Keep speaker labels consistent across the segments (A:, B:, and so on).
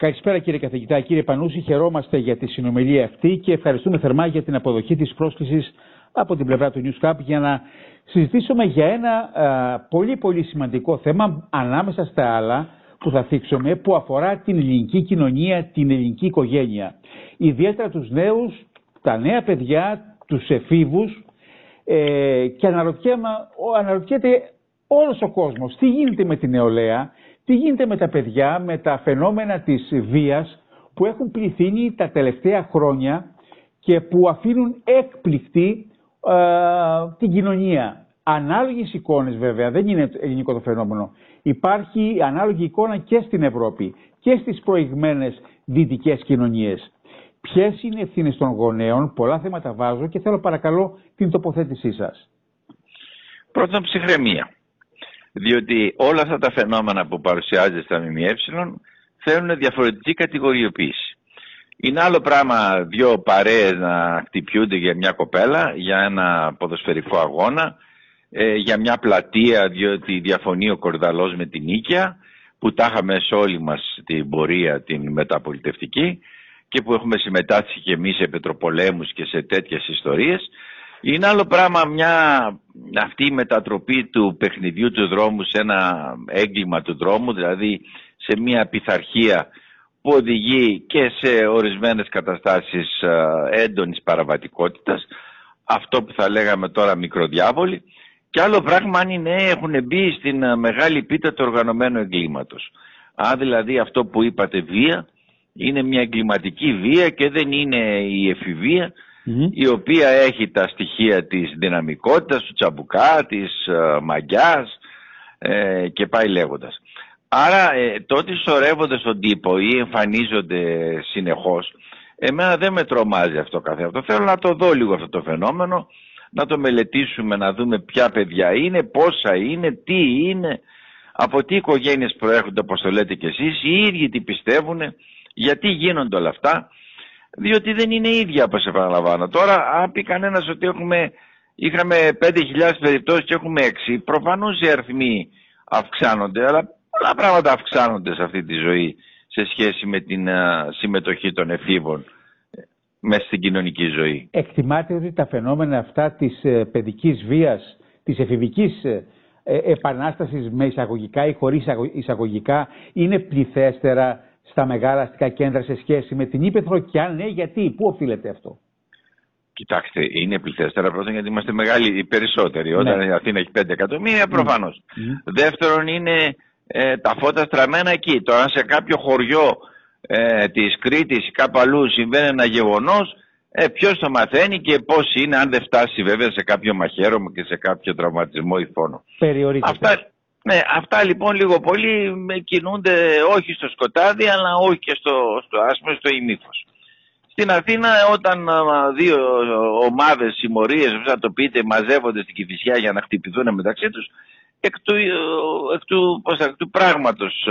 A: Καλησπέρα κύριε καθηγητά, κύριε Πανούση. Χαιρόμαστε για τη συνομιλία αυτή και ευχαριστούμε θερμά για την αποδοχή της πρόσκλησης από την πλευρά του News Cup για να συζητήσουμε για ένα πολύ πολύ σημαντικό θέμα ανάμεσα στα άλλα που θα θίξουμε που αφορά την ελληνική κοινωνία, την ελληνική οικογένεια. Ιδιαίτερα τους νέους, τα νέα παιδιά, τους εφήβους ε, και αναρωτιέται όλος ο κόσμος τι γίνεται με την νεολαία, τι γίνεται με τα παιδιά, με τα φαινόμενα της βίας που έχουν πληθύνει τα τελευταία χρόνια και που αφήνουν έκπληκτη την κοινωνία. Ανάλογες εικόνες βέβαια, δεν είναι ελληνικό το φαινόμενο. Υπάρχει ανάλογη εικόνα και στην Ευρώπη και στις προηγμένες δυτικές κοινωνίες. Ποιες είναι οι ευθύνες των γονέων, πολλά θέματα βάζω και θέλω παρακαλώ την τοποθέτησή σας.
B: Πρώτον ψυχραιμία διότι όλα αυτά τα φαινόμενα που παρουσιάζεται στα ΜΜΕ θέλουν διαφορετική κατηγοριοποίηση. Είναι άλλο πράγμα δύο παρέες να χτυπιούνται για μια κοπέλα, για ένα ποδοσφαιρικό αγώνα, ε, για μια πλατεία διότι διαφωνεί ο Κορδαλός με την Νίκαια, που τα είχαμε σε όλη μας την πορεία την μεταπολιτευτική και που έχουμε συμμετάσχει και εμείς σε πετροπολέμους και σε τέτοιες ιστορίες είναι άλλο πράγμα μια, αυτή η μετατροπή του παιχνιδιού του δρόμου σε ένα έγκλημα του δρόμου, δηλαδή σε μια πειθαρχία που οδηγεί και σε ορισμένες καταστάσεις έντονης παραβατικότητας, αυτό που θα λέγαμε τώρα μικροδιάβολοι, και άλλο πράγμα αν οι νέοι έχουν μπει στην μεγάλη πίτα του οργανωμένου εγκλήματος. Αν δηλαδή αυτό που είπατε βία, είναι μια εγκληματική βία και δεν είναι η εφηβεία, η οποία έχει τα στοιχεία της δυναμικότητας, του τσαμπουκά, της ε, μαγιάς ε, και πάει λέγοντας. Άρα ε, τότε σωρεύονται στον τύπο ή εμφανίζονται συνεχώς, εμένα δεν με τρομάζει αυτό καθ' αυτό. Θέλω να το δω λίγο αυτό το φαινόμενο, να το μελετήσουμε, να δούμε ποια παιδιά είναι, πόσα είναι, τι είναι, από τι οικογένειες προέρχονται όπως το λέτε κι εσείς, οι ίδιοι τι πιστεύουν, γιατί γίνονται όλα αυτά διότι δεν είναι ίδια όπως επαναλαμβάνω. Τώρα αν πει κανένας ότι έχουμε, είχαμε 5.000 περιπτώσεις και έχουμε 6, προφανώς οι αριθμοί αυξάνονται, αλλά πολλά πράγματα αυξάνονται σε αυτή τη ζωή σε σχέση με την συμμετοχή των εφήβων ε, μέσα στην κοινωνική ζωή.
A: Εκτιμάτε ότι τα φαινόμενα αυτά της ε, παιδικής βίας, της εφηβικής ε, επανάστασης με εισαγωγικά ή χωρίς εισαγωγικά είναι πληθέστερα στα μεγάλα αστικά κέντρα σε σχέση με την Ήπεθρο και αν ναι, γιατί, πού οφείλεται αυτό;
B: Κοιτάξτε, είναι πληθέστερα πρώτον γιατί είμαστε μεγάλοι οι περισσότεροι. Όταν ναι. η Αθήνα έχει 5 εκατομμύρια, προφανώς. Mm. Δεύτερον, είναι ε, τα φώτα στραμμένα εκεί. Τώρα, σε κάποιο χωριό ε, της Κρήτης ή κάπου αλλού συμβαίνει ένα γεγονός, ε, ποιος το μαθαίνει και πώς είναι, αν δεν φτάσει βέβαια σε κάποιο μαχαίρωμα και σε κάποιο τραυματισμό ή φόνο.
A: Περιορίζεται.
B: Αυτά, ναι, αυτά λοιπόν λίγο πολύ κινούνται όχι στο σκοτάδι αλλά όχι και στο, στο άσπρο, στο ημίφος. Στην Αθήνα όταν δύο ομάδες συμμορίες, όπως θα το πείτε, μαζεύονται στην Κηφισιά για να χτυπηθούν μεταξύ τους, εκ του, εκ του, πώς, εκ του πράγματος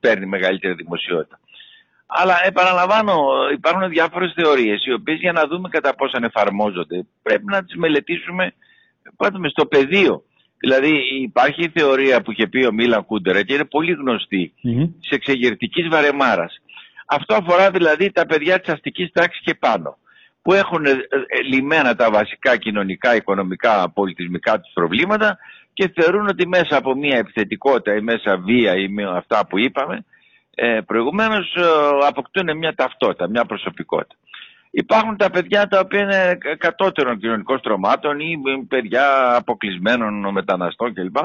B: παίρνει μεγαλύτερη δημοσιότητα. Αλλά επαναλαμβάνω, υπάρχουν διάφορες θεωρίες, οι οποίες για να δούμε κατά πόσο εφαρμόζονται, πρέπει να τις μελετήσουμε πάντως στο πεδίο Δηλαδή υπάρχει η θεωρία που είχε πει ο Μίλαν Κούντερα και είναι πολύ γνωστή mm-hmm. της εξεγερτικής βαρεμάρας. Αυτό αφορά δηλαδή τα παιδιά της αστικής τάξης και πάνω που έχουν ε, ε, λυμμένα τα βασικά κοινωνικά, οικονομικά, πολιτισμικά τους προβλήματα και θεωρούν ότι μέσα από μια επιθετικότητα ή μέσα βία ή με αυτά που είπαμε ε, προηγουμένως ε, αποκτούν μια ταυτότητα, μια προσωπικότητα. Υπάρχουν τα παιδιά τα οποία είναι κατώτερων κοινωνικών στρωμάτων ή παιδιά αποκλεισμένων μεταναστών κλπ.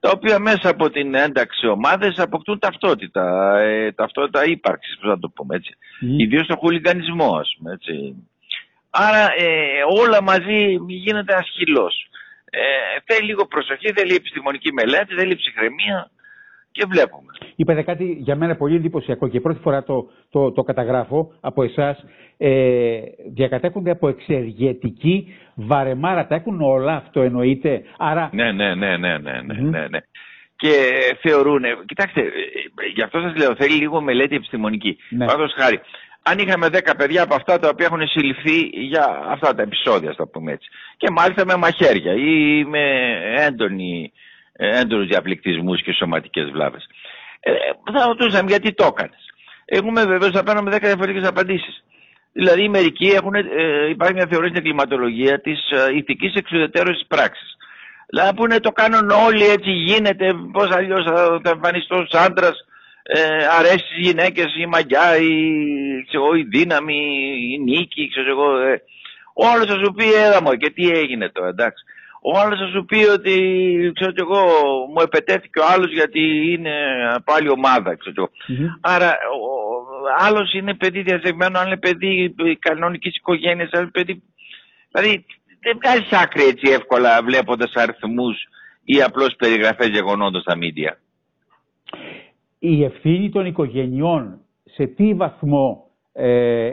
B: Τα οποία μέσα από την ένταξη ομάδες αποκτούν ταυτότητα, ε, ταυτότητα ύπαρξης, πώς να το πούμε έτσι. Mm. Ιδίως στο χουλιγανισμός, ας πούμε, έτσι. Άρα ε, όλα μαζί γίνεται ασχυλός. Ε, θέλει λίγο προσοχή, θέλει επιστημονική μελέτη, θέλει ψυχραιμία και βλέπουμε.
A: Είπατε κάτι για μένα πολύ εντυπωσιακό και πρώτη φορά το, το, το καταγράφω από εσάς. Ε, διακατέχονται από εξεργετική βαρεμάρα. Τα έχουν όλα αυτό εννοείται. Άρα...
B: Ναι, ναι, ναι, ναι, ναι, ναι, ναι, ναι. Και θεωρούν, κοιτάξτε, ε, γι' αυτό σας λέω, θέλει λίγο μελέτη επιστημονική. Ναι. Πάντως χάρη, αν είχαμε 10 παιδιά από αυτά τα οποία έχουν συλληφθεί για αυτά τα επεισόδια, θα πούμε έτσι. Και μάλιστα με μαχαίρια ή με έντονη έντονους διαπληκτισμούς και σωματικές βλάβες. Ε, θα ρωτούσαμε γιατί το έκανες; έχουμε βεβαίως θα παίρνουμε 10 διαφορετικές απαντήσεις. Δηλαδή, μερικοί έχουν, ε, υπάρχει μια θεωρία στην κλιματολογία της ε, ηθικής εξουδετερώση πράξης. Δηλαδή, που είναι το κάνουν όλοι έτσι γίνεται, πώς αλλιώς θα, θα εμφανιστώ ω άντρας, ε, αρέσει στις γυναίκες η μαγιά, η, ξέρω, η δύναμη, η νίκη, ξέρω εγώ. Ε. Ο άλλο θα σου πει, έλα μου, και τι έγινε τώρα, εντάξει. Ο άλλος θα σου πει ότι, ξέρω εγώ, μου επετέθηκε ο άλλος γιατί είναι πάλι ομάδα, ξέρω εγώ. Mm-hmm. Άρα, ο άλλος είναι παιδί διαζευμένο, άλλο είναι παιδί κανονικής οικογένειας, άλλο παιδί. Δηλαδή, δεν βγάζεις άκρη έτσι εύκολα βλέποντας αριθμούς ή απλώς περιγραφές γεγονότων στα μίντια.
A: Η ευθύνη των οικογενειών σε τι βαθμό ε,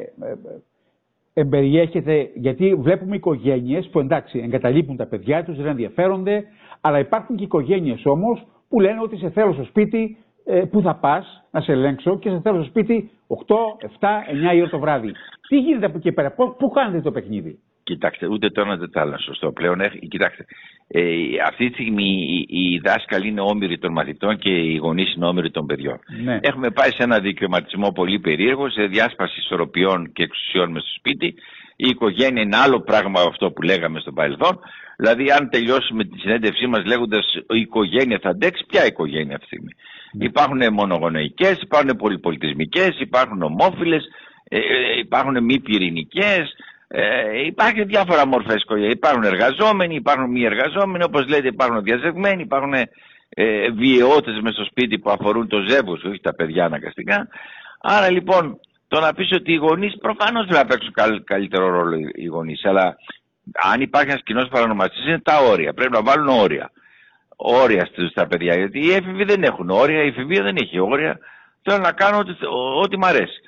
A: εμπεριέχεται, γιατί βλέπουμε οικογένειες που εντάξει εγκαταλείπουν τα παιδιά τους, δεν ενδιαφέρονται, αλλά υπάρχουν και οικογένειες όμως που λένε ότι σε θέλω στο σπίτι ε, που θα πας να σε ελέγξω και σε θέλω στο σπίτι 8, 7, 9 η ώρα το βράδυ. Τι γίνεται από εκεί πέρα, πού κάνετε το παιχνίδι;
B: Κοιτάξτε, ούτε το ένα ούτε το άλλο σωστό πλέον. Κοιτάξτε, ε, αυτή τη στιγμή οι, οι δάσκαλοι είναι όμοιροι των μαθητών και οι γονείς είναι όμοιροι των παιδιών. Ναι. Έχουμε πάει σε ένα δικαιωματισμό πολύ περίεργο, σε διάσπαση ισορροπιών και εξουσιών μες στο σπίτι. Η οικογένεια είναι άλλο πράγμα αυτό που λέγαμε στο παρελθόν. Δηλαδή, αν τελειώσουμε τη συνέντευξή μας λέγοντας η οικογένεια θα αντέξει, ποια οικογένεια αυτή τη στιγμή. Ναι. Υπάρχουν μονογονεϊκές, υπάρχουν πολυπολιτισμικές, υπάρχουν ομόφυλες, ε, ε, υπάρχουν μη πυρηνικές. Ε, υπάρχουν διάφορα μορφές οικογένεια. Υπάρχουν εργαζόμενοι, υπάρχουν μη εργαζόμενοι, όπως λέτε, υπάρχουν διαζευμένοι, υπάρχουν ε, βιαιότητε μες στο σπίτι που αφορούν το ζεύγος, όχι τα παιδιά αναγκαστικά. Άρα λοιπόν, το να πεις ότι οι γονείς προφανώς δεν θα παίξουν καλύτερο ρόλο οι γονείς, αλλά αν υπάρχει ένας κοινός παρανομαστή είναι τα όρια. Πρέπει να βάλουν όρια. Όρια στα παιδιά. Γιατί οι έφηβοι δεν έχουν όρια, η εφηβεία δεν έχει όρια. Θέλω να κάνω ό,τι, ό,τι μ' αρέσει.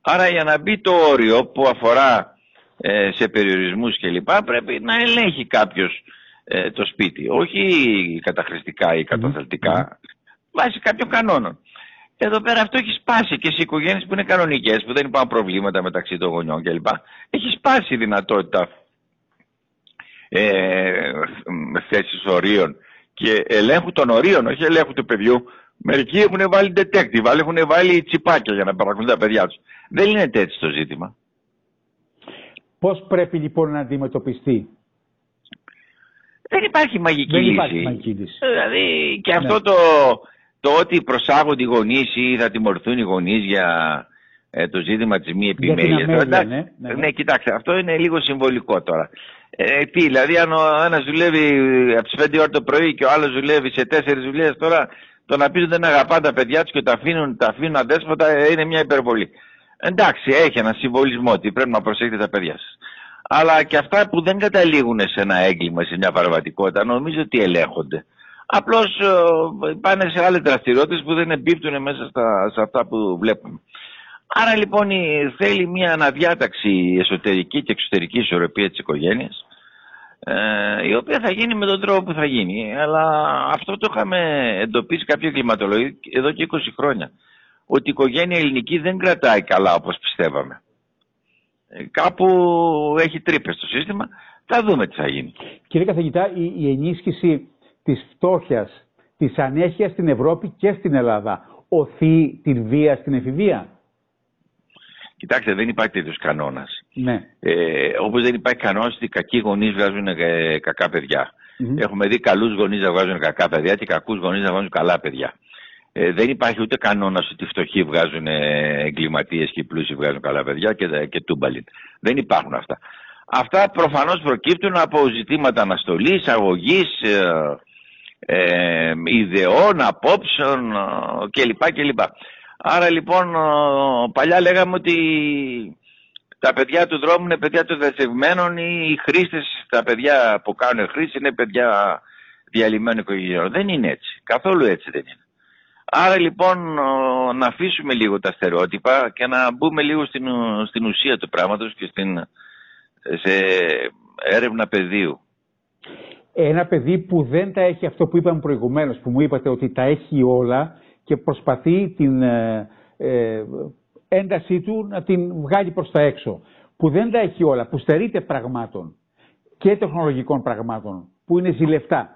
B: Άρα για να μπει το όριο που αφορά ε, σε περιορισμούς κλπ. πρέπει να ελέγχει κάποιος ε, το σπίτι. Όχι καταχρηστικά ή καταθελτικά, βάσει κάποιων κανόνων. Εδώ πέρα αυτό έχει σπάσει και σε οικογένειες που είναι κανονικές, που δεν υπάρχουν προβλήματα μεταξύ των γονιών κλπ. Έχει σπάσει η δυνατότητα ε, θέσεις ορίων και ελέγχου των ορίων, όχι ελέγχου του παιδιού. Μερικοί έχουν βάλει detective, έχουν βάλει τσιπάκια για να παρακολουθούν τα παιδιά τους. Δεν είναι έτσι το ζήτημα.
A: Πώς πρέπει λοιπόν να αντιμετωπιστεί;
B: Δεν υπάρχει μαγική
A: Δεν
B: λύση.
A: υπάρχει μαγική λύση.
B: Δηλαδή και αυτό ναι. το, το ότι προσάγονται οι γονείς ή θα τιμωρηθούν οι γονείς για ε, το ζήτημα της μη επιμέλειας.
A: Ναι, ναι, ναι.
B: ναι, κοιτάξτε, αυτό είναι λίγο συμβολικό τώρα. Ε, τι, δηλαδή αν ο ένας δουλεύει από τις 5 ώρα το πρωί και ο άλλος δουλεύει σε 4 δουλειές τώρα, το να πεις ότι δεν αγαπά τα παιδιά τους και τα αφήνουν, τα αφήνουν αδέσποτα ε, είναι μια υπερβολή. Εντάξει, έχει ένα συμβολισμό ότι πρέπει να προσέχετε τα παιδιά σας. Αλλά και αυτά που δεν καταλήγουν σε ένα έγκλημα, σε μια παραβατικότητα, νομίζω ότι ελέγχονται. Απλώς ε, πάνε σε άλλες δραστηριότητες που δεν εμπίπτουν μέσα στα, σε αυτά που βλέπουμε. Άρα λοιπόν θέλει μια αναδιάταξη εσωτερική και εξωτερική ισορροπία της οικογένειας ε, η οποία θα γίνει με τον τρόπο που θα γίνει. Αλλά αυτό το είχαμε εντοπίσει κάποια κλιματολογία εδώ και 20 χρόνια ότι η οικογένεια ελληνική δεν κρατάει καλά όπως πιστεύαμε. Ε, κάπου έχει τρύπες στο σύστημα, θα δούμε τι θα γίνει.
A: Κύριε καθηγητά, η, η ενίσχυση της φτώχειας, της ανέχειας στην Ευρώπη και στην Ελλάδα οθεί την βία στην εφηβεία;
B: Κοιτάξτε, δεν υπάρχει τέτοιος κανόνας.
A: Ναι.
B: Ε, Όπως δεν υπάρχει κανόνας ότι οι κακοί γονείς βγάζουν ε, κακά παιδιά. Έχουμε δει καλούς γονείς να βγάζουν κακά παιδιά και κακούς γονείς να βγάζουν καλά παιδιά. Ε, δεν υπάρχει ούτε κανόνας ότι οι φτωχοί βγάζουν ε, εγκληματίες και οι πλούσιοι βγάζουν καλά παιδιά και, και τούμπαλιν. Δεν υπάρχουν αυτά. Αυτά προφανώς προκύπτουν από ζητήματα αναστολής, αγωγής, ε, ε, ιδεών, απόψεων ε, κλπ. κλπ. Άρα λοιπόν παλιά λέγαμε ότι τα παιδιά του δρόμου είναι παιδιά των δεσμευμένων ή οι χρήστες, τα παιδιά που κάνουν χρήση είναι παιδιά διαλυμένων οικογενειών. Δεν είναι έτσι. Καθόλου έτσι δεν είναι. Άρα λοιπόν να αφήσουμε λίγο τα στερεότυπα και να μπούμε λίγο στην, στην ουσία του πράγματος και στην, σε έρευνα πεδίου.
A: Ένα παιδί που δεν τα έχει αυτό που είπαμε προηγουμένως, που μου είπατε ότι τα έχει όλα και προσπαθεί την ε, ε, έντασή του να την βγάλει προς τα έξω. Που δεν τα έχει όλα, που στερείται πραγμάτων και τεχνολογικών πραγμάτων, που είναι ζηλευτά.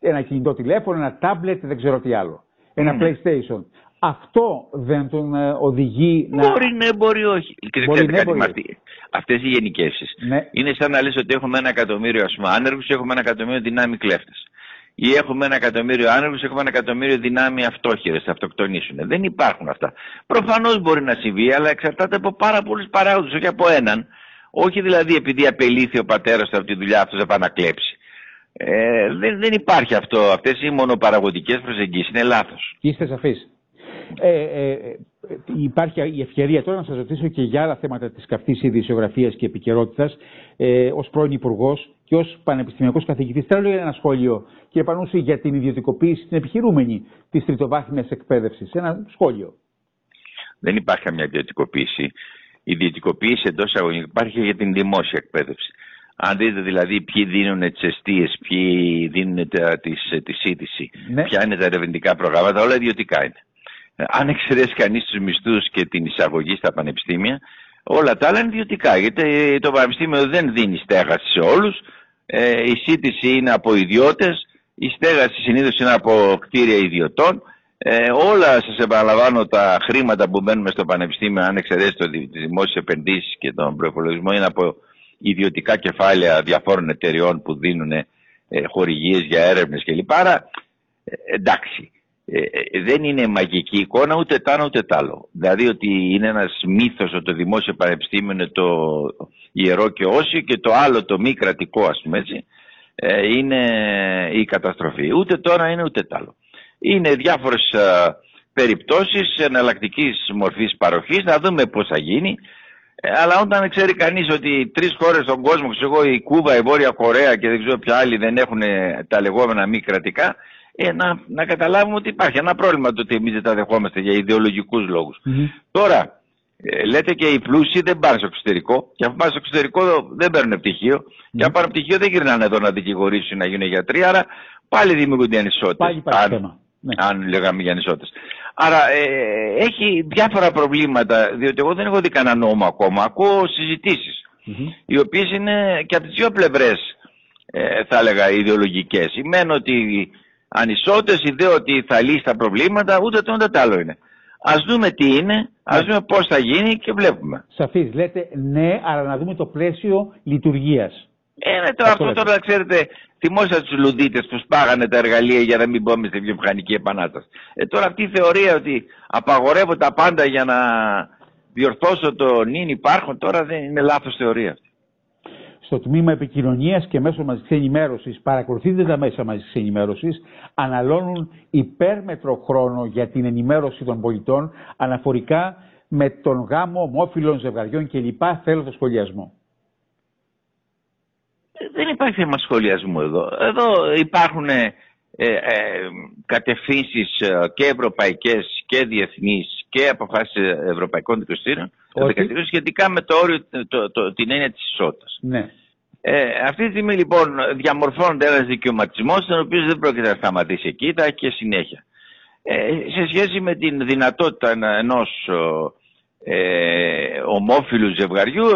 A: Ένα κινητό τηλέφωνο, ένα τάμπλετ, δεν ξέρω τι άλλο ένα ναι. PlayStation. Αυτό δεν τον ε, οδηγεί
B: να... Μπορεί ναι, μπορεί όχι. Μπορεί, ναι, μπορεί. Αυτή, αυτές οι γενικεύσεις. Ναι. Είναι σαν να λες ότι έχουμε ένα εκατομμύριο ας πούμε, άνεργους και έχουμε ένα εκατομμύριο δυνάμει κλέφτες. Ή έχουμε ένα εκατομμύριο άνεργους, έχουμε ένα εκατομμύριο δυνάμει αυτόχειρες, θα αυτοκτονήσουν. Δεν υπάρχουν αυτά. Προφανώς μπορεί να συμβεί, αλλά εξαρτάται από πάρα πολλούς παράγοντες, όχι από έναν. Όχι δηλαδή επειδή απελήθη ο πατέρας από τη δουλειά αυτός να πάει να κλέψει. Ε, δεν, δεν υπάρχει αυτό. Αυτές οι μονοπαραγωγικές προσεγγίσεις είναι λάθος.
A: Είστε σαφείς. Ε, ε, υπάρχει η ευκαιρία τώρα να σας ρωτήσω και για άλλα θέματα της καυτής ειδησιογραφίας και επικαιρότητας ε, ως πρώην υπουργός και ως πανεπιστημιακός καθηγητής. Θέλω ένα σχόλιο, κύριε Πανούση, για την ιδιωτικοποίηση, την επιχειρούμενη της τριτοβάθμιας εκπαίδευσης. Ένα σχόλιο.
B: Δεν υπάρχει καμιά ιδιωτικοποίηση. Η ιδιωτικοποίηση εντός αγωνιστικών υπάρχει για την δημόσια εκπαίδευση. Αν δείτε δηλαδή ποιοι δίνουν τις αιστείες, ποιοι δίνουν τη σύντηση, ναι. ποια είναι τα ερευνητικά προγράμματα, όλα ιδιωτικά είναι. Αν εξαιρέσει κανείς τους μισθούς και την εισαγωγή στα πανεπιστήμια, όλα τα άλλα είναι ιδιωτικά. Γιατί το πανεπιστήμιο δεν δίνει στέγαση σε όλους. Ε, η σύντηση είναι από ιδιώτες, η στέγαση συνήθως είναι από κτίρια ιδιωτών. Ε, όλα σας επαναλαμβάνω τα χρήματα που μπαίνουν στο πανεπιστήμιο, αν εξαιρέσει το δημόσιο επενδύσεις και τον προπολογισμό, είναι από ιδιωτικά κεφάλαια διαφόρων εταιριών που δίνουν ε, χορηγίες για έρευνες κλπ. Άρα ε, εντάξει. Ε, ε, δεν είναι μαγική εικόνα ούτε τ' ούτε τ' άλλο. Δηλαδή ότι είναι ένας μύθος ότι το δημόσιο πανεπιστήμιο είναι το ιερό και όσιο και το άλλο το μη κρατικό ας πούμε έτσι ε, είναι η καταστροφή. Ούτε τώρα είναι ούτε τ' άλλο. Είναι διάφορες περιπτώσεις εναλλακτικής μορφής παροχής να δούμε πώς θα γίνει. Αλλά όταν ξέρει κανείς ότι τρεις χώρες στον κόσμο, ξέρω εγώ, η Κούβα, η Βόρεια Κορέα και δεν ξέρω ποια άλλοι δεν έχουν τα λεγόμενα μη κρατικά, ε, να, να καταλάβουμε ότι υπάρχει ένα πρόβλημα το ότι εμείς δεν τα δεχόμαστε για ιδεολογικούς Τώρα, ε, λέτε και οι πλούσιοι δεν πάνε στο εξωτερικό και αν πάνε στο εξωτερικό δεν παίρνουν πτυχίο και αν πάνε πτυχίο δεν γυρνάνε εδώ να δικηγορήσουν να γίνουν γιατροί, άρα πάλι δημιουργούνται ανισότητες.
A: Πάλι αν, θέμα.
B: Ναι. αν λέγαμε για ανισότητες. Άρα ε, έχει διάφορα προβλήματα, διότι εγώ δεν έχω δει κανένα νόμο ακόμα. Ακούω συζητήσεις, οι οποίες είναι και από τις δύο πλευρές, ε, θα έλεγα, ιδεολογικές. Σημαίνει ότι ανισότητες, ιδέα ότι θα λύσει τα προβλήματα, ούτε το ούτε το άλλο είναι. Ας δούμε τι είναι, ας ναι. δούμε πώς θα γίνει και βλέπουμε.
A: Σαφής, λέτε ναι, αλλά να δούμε το πλαίσιο λειτουργίας.
B: Ε, ναι, τώρα αυτό, τώρα ξέρετε, θυμόσαστε τους λουδίτες που σπάγανε τα εργαλεία για να μην πούμε στη βιομηχανική επανάσταση. Ε, τώρα αυτή η θεωρία ότι απαγορεύω τα πάντα για να διορθώσω το νυν υπάρχον, τώρα δεν είναι λάθος θεωρία αυτή
A: στο τμήμα επικοινωνίας και μέσω μαζικής ενημέρωσης, παρακολουθείτε τα μέσα μαζικής ενημέρωσης, αναλώνουν υπέρμετρο χρόνο για την ενημέρωση των πολιτών αναφορικά με τον γάμο ομόφυλων ζευγαριών κλπ. Θέλω το σχολιασμό.
B: Δεν υπάρχει θέμα σχολιασμού εδώ. Εδώ υπάρχουν ε, ε, κατευθύνσεις ε, και ευρωπαϊκές και διεθνείς και αποφάσεις ευρωπαϊκών δικαστήριων σχετικά με το όριο, το, το, την έννοια της ισότητας.
A: Ναι.
B: Ε, αυτή τη στιγμή λοιπόν διαμορφώνεται ένας δικαιωματισμός τον οποίος δεν πρόκειται να σταματήσει εκεί, θα και συνέχεια. Ε, σε σχέση με την δυνατότητα ενός ε, ομόφυλου ζευγαριού,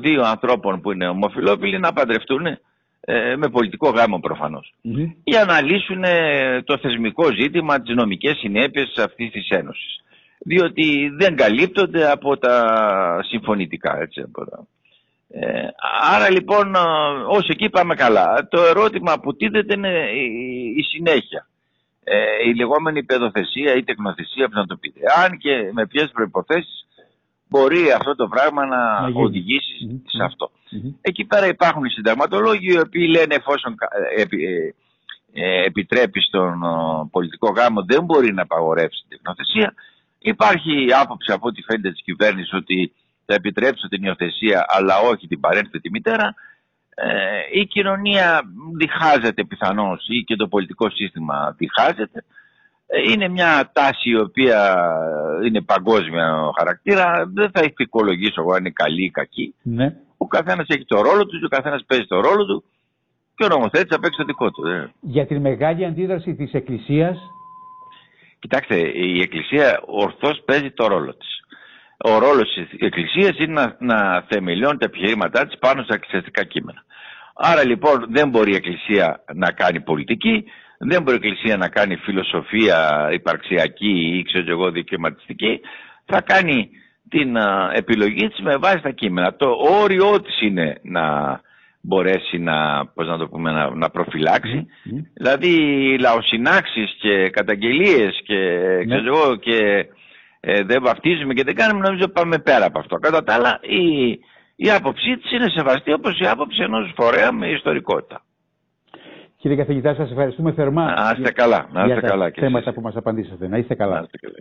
B: δύο ανθρώπων που είναι ομοφυλόφιλοι να παντρευτούν ε, με πολιτικό γάμο για να λύσουν ε, το θεσμικό ζήτημα, τις νομικές συνέπειες αυτής της Ένωσης. Διότι δεν καλύπτονται από τα συμφωνητικά, έτσι, από τα ε, άρα λοιπόν όσο εκεί πάμε καλά. Το ερώτημα που τίθεται είναι η, συνέχεια. Ε, η λεγόμενη παιδοθεσία ή τεκνοθεσία, που να το πείτε. Αν και με ποιες προποθέσει μπορεί αυτό το πράγμα να, να οδηγήσει σε αυτό. Εκεί πέρα υπάρχουν οι συνταγματολόγοι οι οποίοι λένε εφόσον ε, ε, ε, επιτρέπει στον πολιτικό γάμο δεν μπορεί να απαγορεύσει την τεκνοθεσία. Υπάρχει άποψη από ό,τι φαίνεται της κυβέρνησης ότι θα επιτρέψω την υιοθεσία αλλά όχι την παρένθετη μητέρα, ε, η κοινωνία διχάζεται πιθανώς ή και το πολιτικό σύστημα διχάζεται. Ε, είναι μια τάση η οποία είναι παγκόσμια χαρακτήρα. Δεν θα ηθικολογήσω εγώ αν είναι καλή ή κακή.
A: Ναι.
B: Ο καθένας έχει το ρόλο του, ο καθένας παίζει το ρόλο του και ο νομοθέτης θα παίξει το δικό του. Ε.
A: Για την μεγάλη αντίδραση της Εκκλησίας.
B: Κοιτάξτε, η Εκκλησία ορθώς παίζει το ρόλο της ο ρόλος της Εκκλησίας είναι να, να θεμελιώνει τα επιχειρήματά της πάνω στα εκκλησιαστικά κείμενα. Άρα λοιπόν δεν μπορεί η Εκκλησία να κάνει πολιτική, Δεν μπορεί η Εκκλησία να κάνει φιλοσοφία υπαρξιακή ή ξέρω εγώ δικαιωματιστική. Θα κάνει την επιλογή της με βάση τα κείμενα. Το όριό της είναι να μπορέσει να, πώς να, το πούμε, να, να προφυλάξει. Mm. Δηλαδή λαοσυνάξεις και καταγγελίες και, ναι. ξέρω εγώ, και ε, δεν βαφτίζουμε και δεν κάνουμε, νομίζω πάμε πέρα από αυτό. Κατά τα άλλα η, η άποψή της είναι σεβαστή όπως η άποψη ενός φορέα με ιστορικότητα.
A: Κύριε καθηγητά, σας ευχαριστούμε θερμά
B: να είστε καλά, να είστε καλά
A: θέματα που μας απαντήσατε. Να είστε καλά. Να είστε καλά.